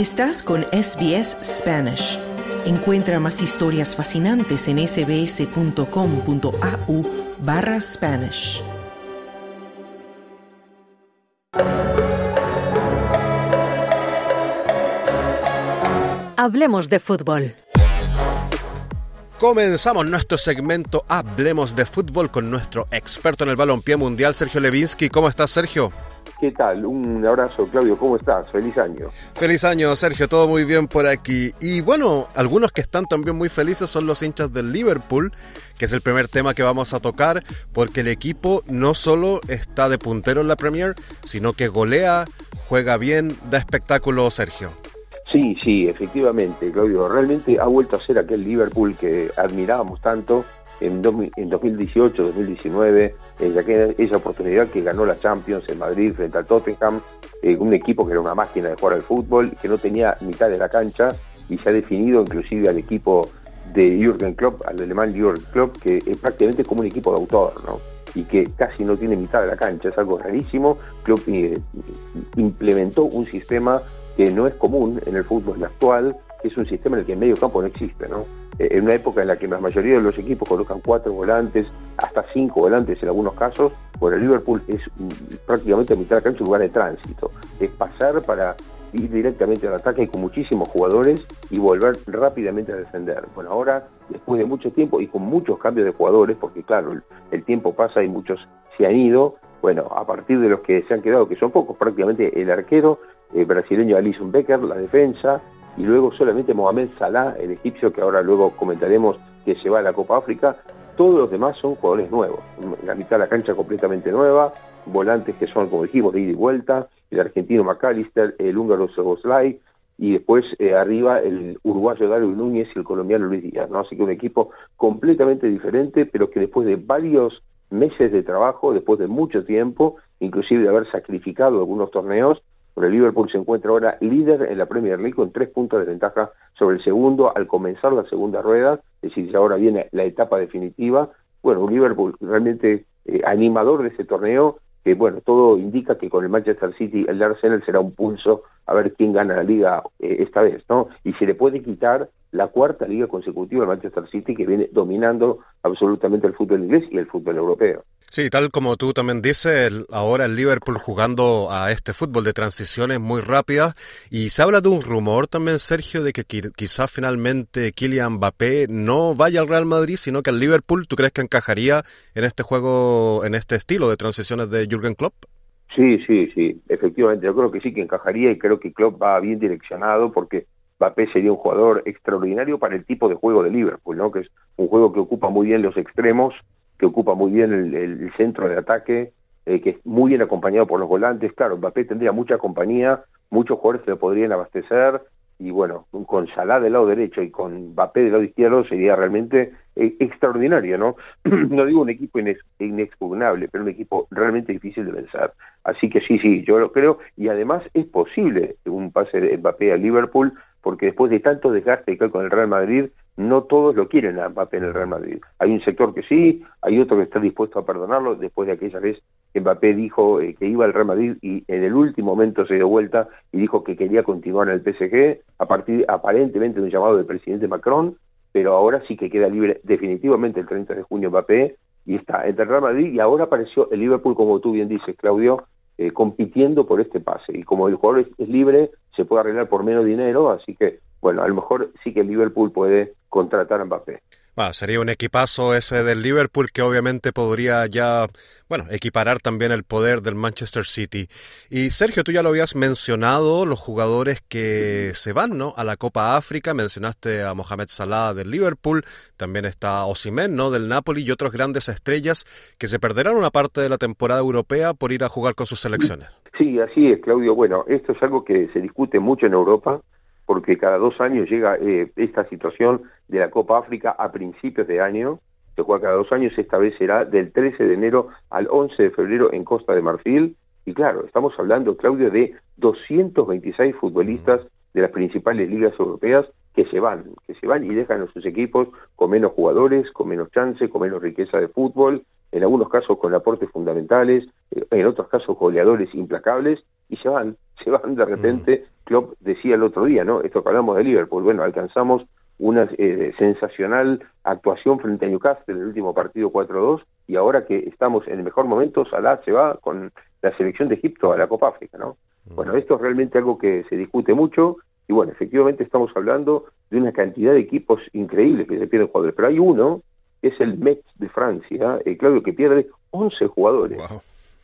Estás con SBS Spanish. Encuentra más historias fascinantes en sbs.com.au barra Spanish. Hablemos de fútbol. Comenzamos nuestro segmento Hablemos de fútbol con nuestro experto en el balompié mundial, Sergio Levinsky. ¿Cómo estás, Sergio? ¿Qué tal? Un abrazo, Claudio. ¿Cómo estás? Feliz año. Feliz año, Sergio. Todo muy bien por aquí. Y bueno, algunos que están también muy felices son los hinchas del Liverpool, que es el primer tema que vamos a tocar, porque el equipo no solo está de puntero en la Premier, sino que golea, juega bien, da espectáculo, Sergio. Sí, sí, efectivamente, Claudio. Realmente ha vuelto a ser aquel Liverpool que admirábamos tanto en, 2018, 2019, en esa oportunidad que ganó la Champions en Madrid frente al Tottenham, eh, un equipo que era una máquina de jugar al fútbol, que no tenía mitad de la cancha y se ha definido inclusive al equipo de Jürgen Klopp, al alemán Jürgen Klopp, que es prácticamente como un equipo de autor, ¿no? y que casi no tiene mitad de la cancha, es algo rarísimo. Klopp eh, implementó un sistema que no es común en el fútbol actual, que es un sistema en el que el medio campo no existe, ¿no? Eh, en una época en la que la mayoría de los equipos colocan cuatro volantes, hasta cinco volantes en algunos casos, bueno, el Liverpool es prácticamente a mitad de la cancha un lugar de tránsito. Es pasar para ir directamente al ataque con muchísimos jugadores y volver rápidamente a defender. Bueno, ahora, después de mucho tiempo y con muchos cambios de jugadores, porque claro, el, tiempo pasa y muchos se han ido, bueno, a partir de los que se han quedado, que son pocos, prácticamente el arquero brasileño Alison Becker, la defensa, y luego solamente Mohamed Salah, el egipcio, que ahora luego comentaremos que se va a la Copa África. Todos los demás son jugadores nuevos. La mitad de la cancha completamente nueva, volantes que son, como dijimos, de ida y vuelta, el argentino McAllister, el húngaro Soboslai, y después eh, arriba el uruguayo Dario Núñez y el colombiano Luis Díaz, ¿no? Así que un equipo completamente diferente, pero que después de varios meses de trabajo, después de mucho tiempo, inclusive de haber sacrificado algunos torneos, el Liverpool se encuentra ahora líder en la Premier League con tres puntos de ventaja sobre el segundo al comenzar la segunda rueda, es decir, ahora viene la etapa definitiva. Bueno, un Liverpool realmente eh, animador de ese torneo, que bueno, todo indica que con el Manchester City el Arsenal será un pulso a ver quién gana la liga eh, esta vez, ¿no? Y se le puede quitar la cuarta liga consecutiva al Manchester City que viene dominando absolutamente el fútbol inglés y el fútbol europeo. Sí, tal como tú también dices, ahora el Liverpool jugando a este fútbol de transiciones muy rápidas y se habla de un rumor también, Sergio, de que quizás finalmente Kylian Mbappé no vaya al Real Madrid, sino que al Liverpool, ¿tú crees que encajaría en este juego, en este estilo de transiciones de Jürgen Klopp? Sí, sí, sí, efectivamente, yo creo que sí que encajaría y creo que Klopp va bien direccionado porque Mbappé sería un jugador extraordinario para el tipo de juego de Liverpool, ¿no? Que es un juego que ocupa muy bien los extremos que ocupa muy bien el, centro de ataque, eh, que es muy bien acompañado por los volantes. Claro, Mbappé tendría mucha compañía, muchos jugadores se lo podrían abastecer, y bueno, con Salah del lado derecho y con Mbappé del lado izquierdo sería realmente eh, extraordinario, ¿no? no digo un equipo inexpugnable, pero un equipo realmente difícil de vencer. Así que sí, sí, yo lo creo, y además es posible un pase de Mbappé a Liverpool, porque después de tanto desgaste con el Real Madrid, no todos lo quieren a Mbappé en el Real Madrid. Hay un sector que sí, hay otro que está dispuesto a perdonarlo después de aquella vez que Mbappé dijo eh, que iba al Real Madrid y en el último momento se dio vuelta y dijo que quería continuar en el PSG a partir aparentemente de un llamado del presidente Macron, pero ahora sí que queda libre definitivamente el 30 de junio Mbappé y está entre el Real Madrid y ahora apareció el Liverpool como tú bien dices Claudio eh, compitiendo por este pase y como el jugador es libre se puede arreglar por menos dinero así que bueno, a lo mejor sí que Liverpool puede contratar a Mbappé. Sería un equipazo ese del Liverpool que obviamente podría ya, bueno, equiparar también el poder del Manchester City. Y Sergio, tú ya lo habías mencionado, los jugadores que se van, ¿no? A la Copa África, mencionaste a Mohamed Salah del Liverpool, también está Osimhen, ¿no? Del Napoli y otras grandes estrellas que se perderán una parte de la temporada europea por ir a jugar con sus selecciones. Sí, así es, Claudio. Bueno, esto es algo que se discute mucho en Europa porque cada dos años llega eh, esta situación de la Copa África a principios de año, se juega cada dos años, esta vez será del 13 de enero al 11 de febrero en Costa de Marfil, y claro, estamos hablando, Claudio, de 226 futbolistas de las principales ligas europeas que se van, que se van y dejan a sus equipos con menos jugadores, con menos chance, con menos riqueza de fútbol, en algunos casos con aportes fundamentales, eh, en otros casos goleadores implacables, y se van, se van de repente. Mm. Klopp decía el otro día, ¿no? Esto que hablamos de Liverpool, bueno, alcanzamos una eh, sensacional actuación frente a Newcastle en el último partido 4-2 y ahora que estamos en el mejor momento, Salah se va con la selección de Egipto a la Copa África, ¿no? Mm. Bueno, esto es realmente algo que se discute mucho y bueno, efectivamente estamos hablando de una cantidad de equipos increíbles que se pierden jugadores, pero hay uno, que es el Metz de Francia, eh, Claudio, que pierde 11 jugadores.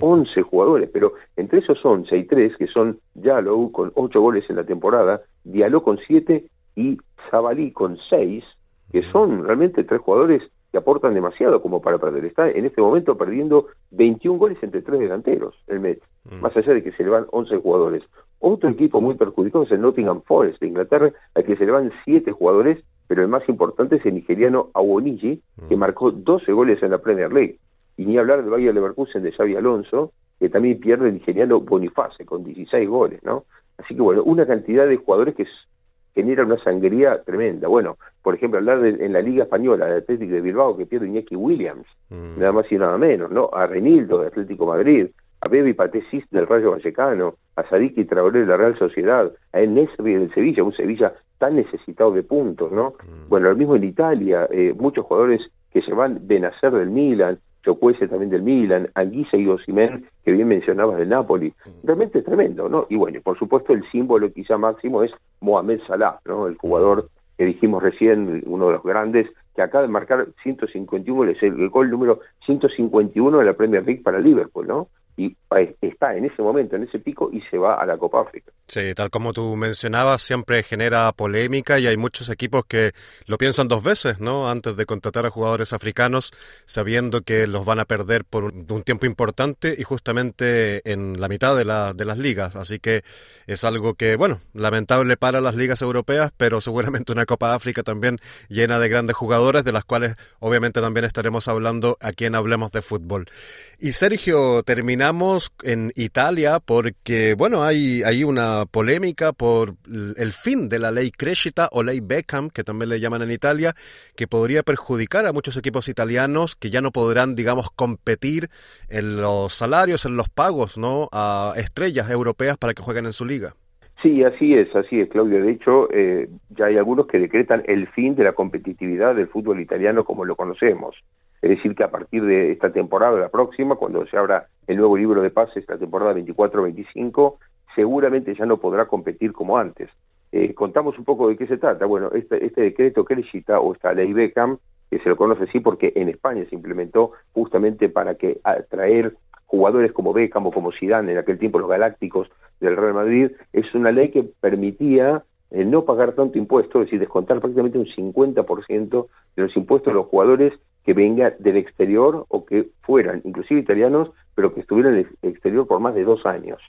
11 jugadores, pero entre esos 11 hay tres que son Yalo con 8 goles en la temporada, Diallo con 7 y Zabalí con 6, que son realmente tres jugadores que aportan demasiado como para perder. Está en este momento perdiendo 21 goles entre tres delanteros, el Met, mm. más allá de que se le van 11 jugadores. Otro equipo muy perjudicado es el Nottingham Forest de Inglaterra, al que se le van 7 jugadores, pero el más importante es el nigeriano Awoniji, que mm. marcó 12 goles en la Premier League. Y ni hablar del Bayern Leverkusen de Xavi Alonso, que también pierde el nigeriano Boniface con 16 goles, ¿no? Así que bueno, una cantidad de jugadores que genera una sangría tremenda. Bueno, por ejemplo, hablar de, en la Liga Española de Atlético de Bilbao que pierde Iñaki Williams, mm. nada más y nada menos, ¿no? A Renildo de Atlético Madrid, a Bebi Patesis del Rayo Vallecano, a Sadiki Traoré de la Real Sociedad, a Enesri del Sevilla, un Sevilla tan necesitado de puntos, ¿no? Mm. Bueno, lo mismo en Italia, eh, muchos jugadores que se van de nacer del Milan, Chocuese también del Milan, Anguisa y Osimen, que bien mencionabas del Napoli. Mm. Realmente es tremendo, ¿no? Y bueno, por supuesto el símbolo quizá máximo es Mohamed Salah, ¿no? El jugador que dijimos recién, uno de los grandes, que acaba de marcar 151 goles, el gol número 151 de la Premier League para Liverpool, ¿no? Y está en ese momento, en ese pico, y se va a la Copa África. Sí, tal como tú mencionabas, siempre genera polémica y hay muchos equipos que lo piensan dos veces, ¿no? Antes de contratar a jugadores africanos, sabiendo que los van a perder por un, tiempo importante y justamente en la mitad de, la, de las ligas. Así que es algo que, bueno, lamentable para las ligas europeas, pero seguramente una Copa África también llena de grandes jugadores, de las cuales obviamente también estaremos hablando aquí en Hablemos de Fútbol. Y Sergio, en Italia porque, bueno, hay, hay una polémica por el fin de la ley Crescita o ley Beckham, que también le llaman en Italia, que podría perjudicar a muchos equipos italianos que ya no podrán, digamos, competir en los salarios, en los pagos, ¿no? A estrellas europeas para que jueguen en su liga. Sí, así es, así es, Claudio. De hecho, eh, ya hay algunos que decretan el fin de la competitividad del fútbol italiano como lo conocemos. Es decir, que a partir de esta temporada, la próxima, cuando se abra el nuevo libro de pases, la temporada 24-25, seguramente ya no podrá competir como antes. Eh, contamos un poco de qué se trata. Bueno, este, este decreto Crescita o esta ley Beckham, que se lo conoce así porque en España se implementó justamente para que atraer jugadores como Beckham o como Zidane, en aquel tiempo los Galácticos del Real Madrid, es una ley que permitía eh, no pagar tanto impuesto, es decir, descontar prácticamente un 50% de los impuestos de los jugadores que vengan del exterior o que fueran, inclusive italianos, pero que estuvieran en el exterior por más de dos años.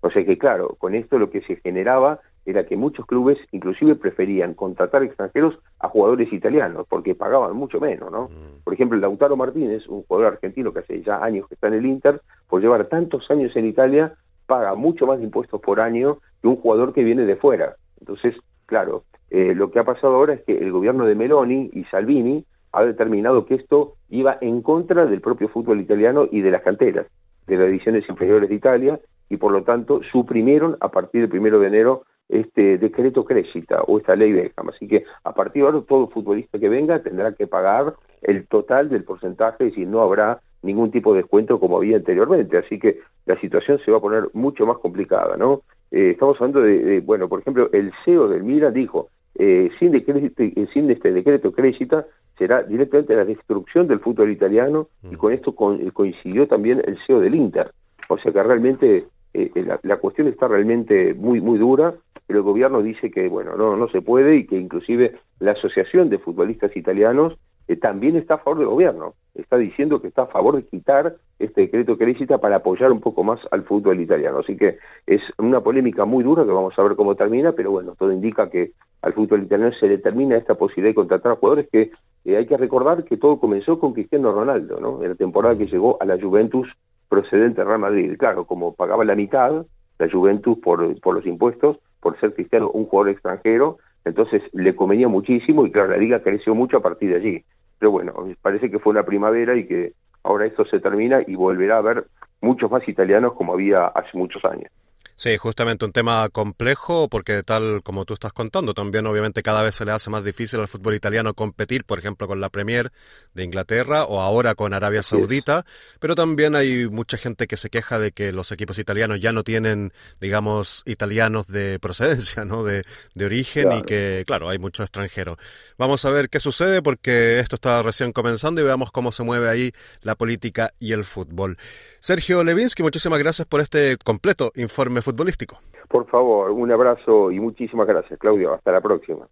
O sea que, claro, con esto lo que se generaba era que muchos clubes inclusive preferían contratar extranjeros a jugadores italianos, porque pagaban mucho menos, ¿no? Mm. Por ejemplo, Lautaro Martínez, un jugador argentino que hace ya años que está en el Inter, por llevar tantos años en Italia, paga mucho más impuestos por año que un jugador que viene de fuera. Entonces, claro, eh, lo que ha pasado ahora es que el gobierno de Meloni y Salvini ha determinado que esto iba en contra del propio fútbol italiano y de las canteras, de las ediciones inferiores de Italia, y por lo tanto suprimieron a partir del primero de enero este decreto Crescita o esta ley Beckham. Así que a partir de ahora todo futbolista que venga tendrá que pagar el total del porcentaje, y no habrá ningún tipo de descuento como había anteriormente. Así que la situación se va a poner mucho más complicada, ¿no? Eh, estamos hablando de, bueno, por ejemplo, el CEO del Milan dijo, eh, sin, decreto, sin este decreto Crescita será directamente la destrucción del fútbol italiano y mm. con esto coincidió también el CEO del Inter. O sea que realmente eh, eh, la, cuestión está realmente muy muy dura, pero el gobierno dice que bueno no no se puede y que inclusive la asociación de futbolistas italianos eh, también está a favor del gobierno. Está diciendo que está a favor de quitar este decreto que necesita para apoyar un poco más al fútbol italiano. Así que es una polémica muy dura que vamos a ver cómo termina, pero bueno, todo indica que al fútbol italiano se determina esta posibilidad de contratar a jugadores que eh, hay que recordar que todo comenzó con Cristiano Ronaldo, ¿no? En la temporada que llegó a la Juventus procedente de Real Madrid. Claro, como pagaba la mitad la Juventus por, por los impuestos, por ser Cristiano un jugador extranjero, entonces le convenía muchísimo y claro, la liga creció mucho a partir de allí. Pero bueno, parece que fue una primavera y que ahora esto se termina y volverá a haber muchos más italianos como había hace muchos años. Sí, justamente un tema complejo porque tal como tú estás contando, también obviamente cada vez se le hace más difícil al fútbol italiano competir, por ejemplo, con la Premier de Inglaterra o ahora con Arabia Saudita, pero también hay mucha gente que se queja de que los equipos italianos ya no tienen, digamos, italianos de procedencia, ¿no? De, de origen y que, claro, hay mucho extranjero. Vamos a ver qué sucede porque esto está recién comenzando y veamos cómo se mueve ahí la política y el fútbol. Sergio Levinsky, muchísimas gracias por este completo informe futbolístico. Por favor, un abrazo y muchísimas gracias, Claudio. Hasta la próxima.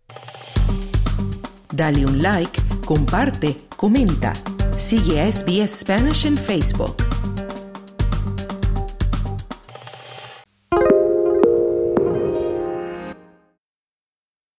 Dale un like, comparte, comenta. Sigue a SBS Spanish en Facebook.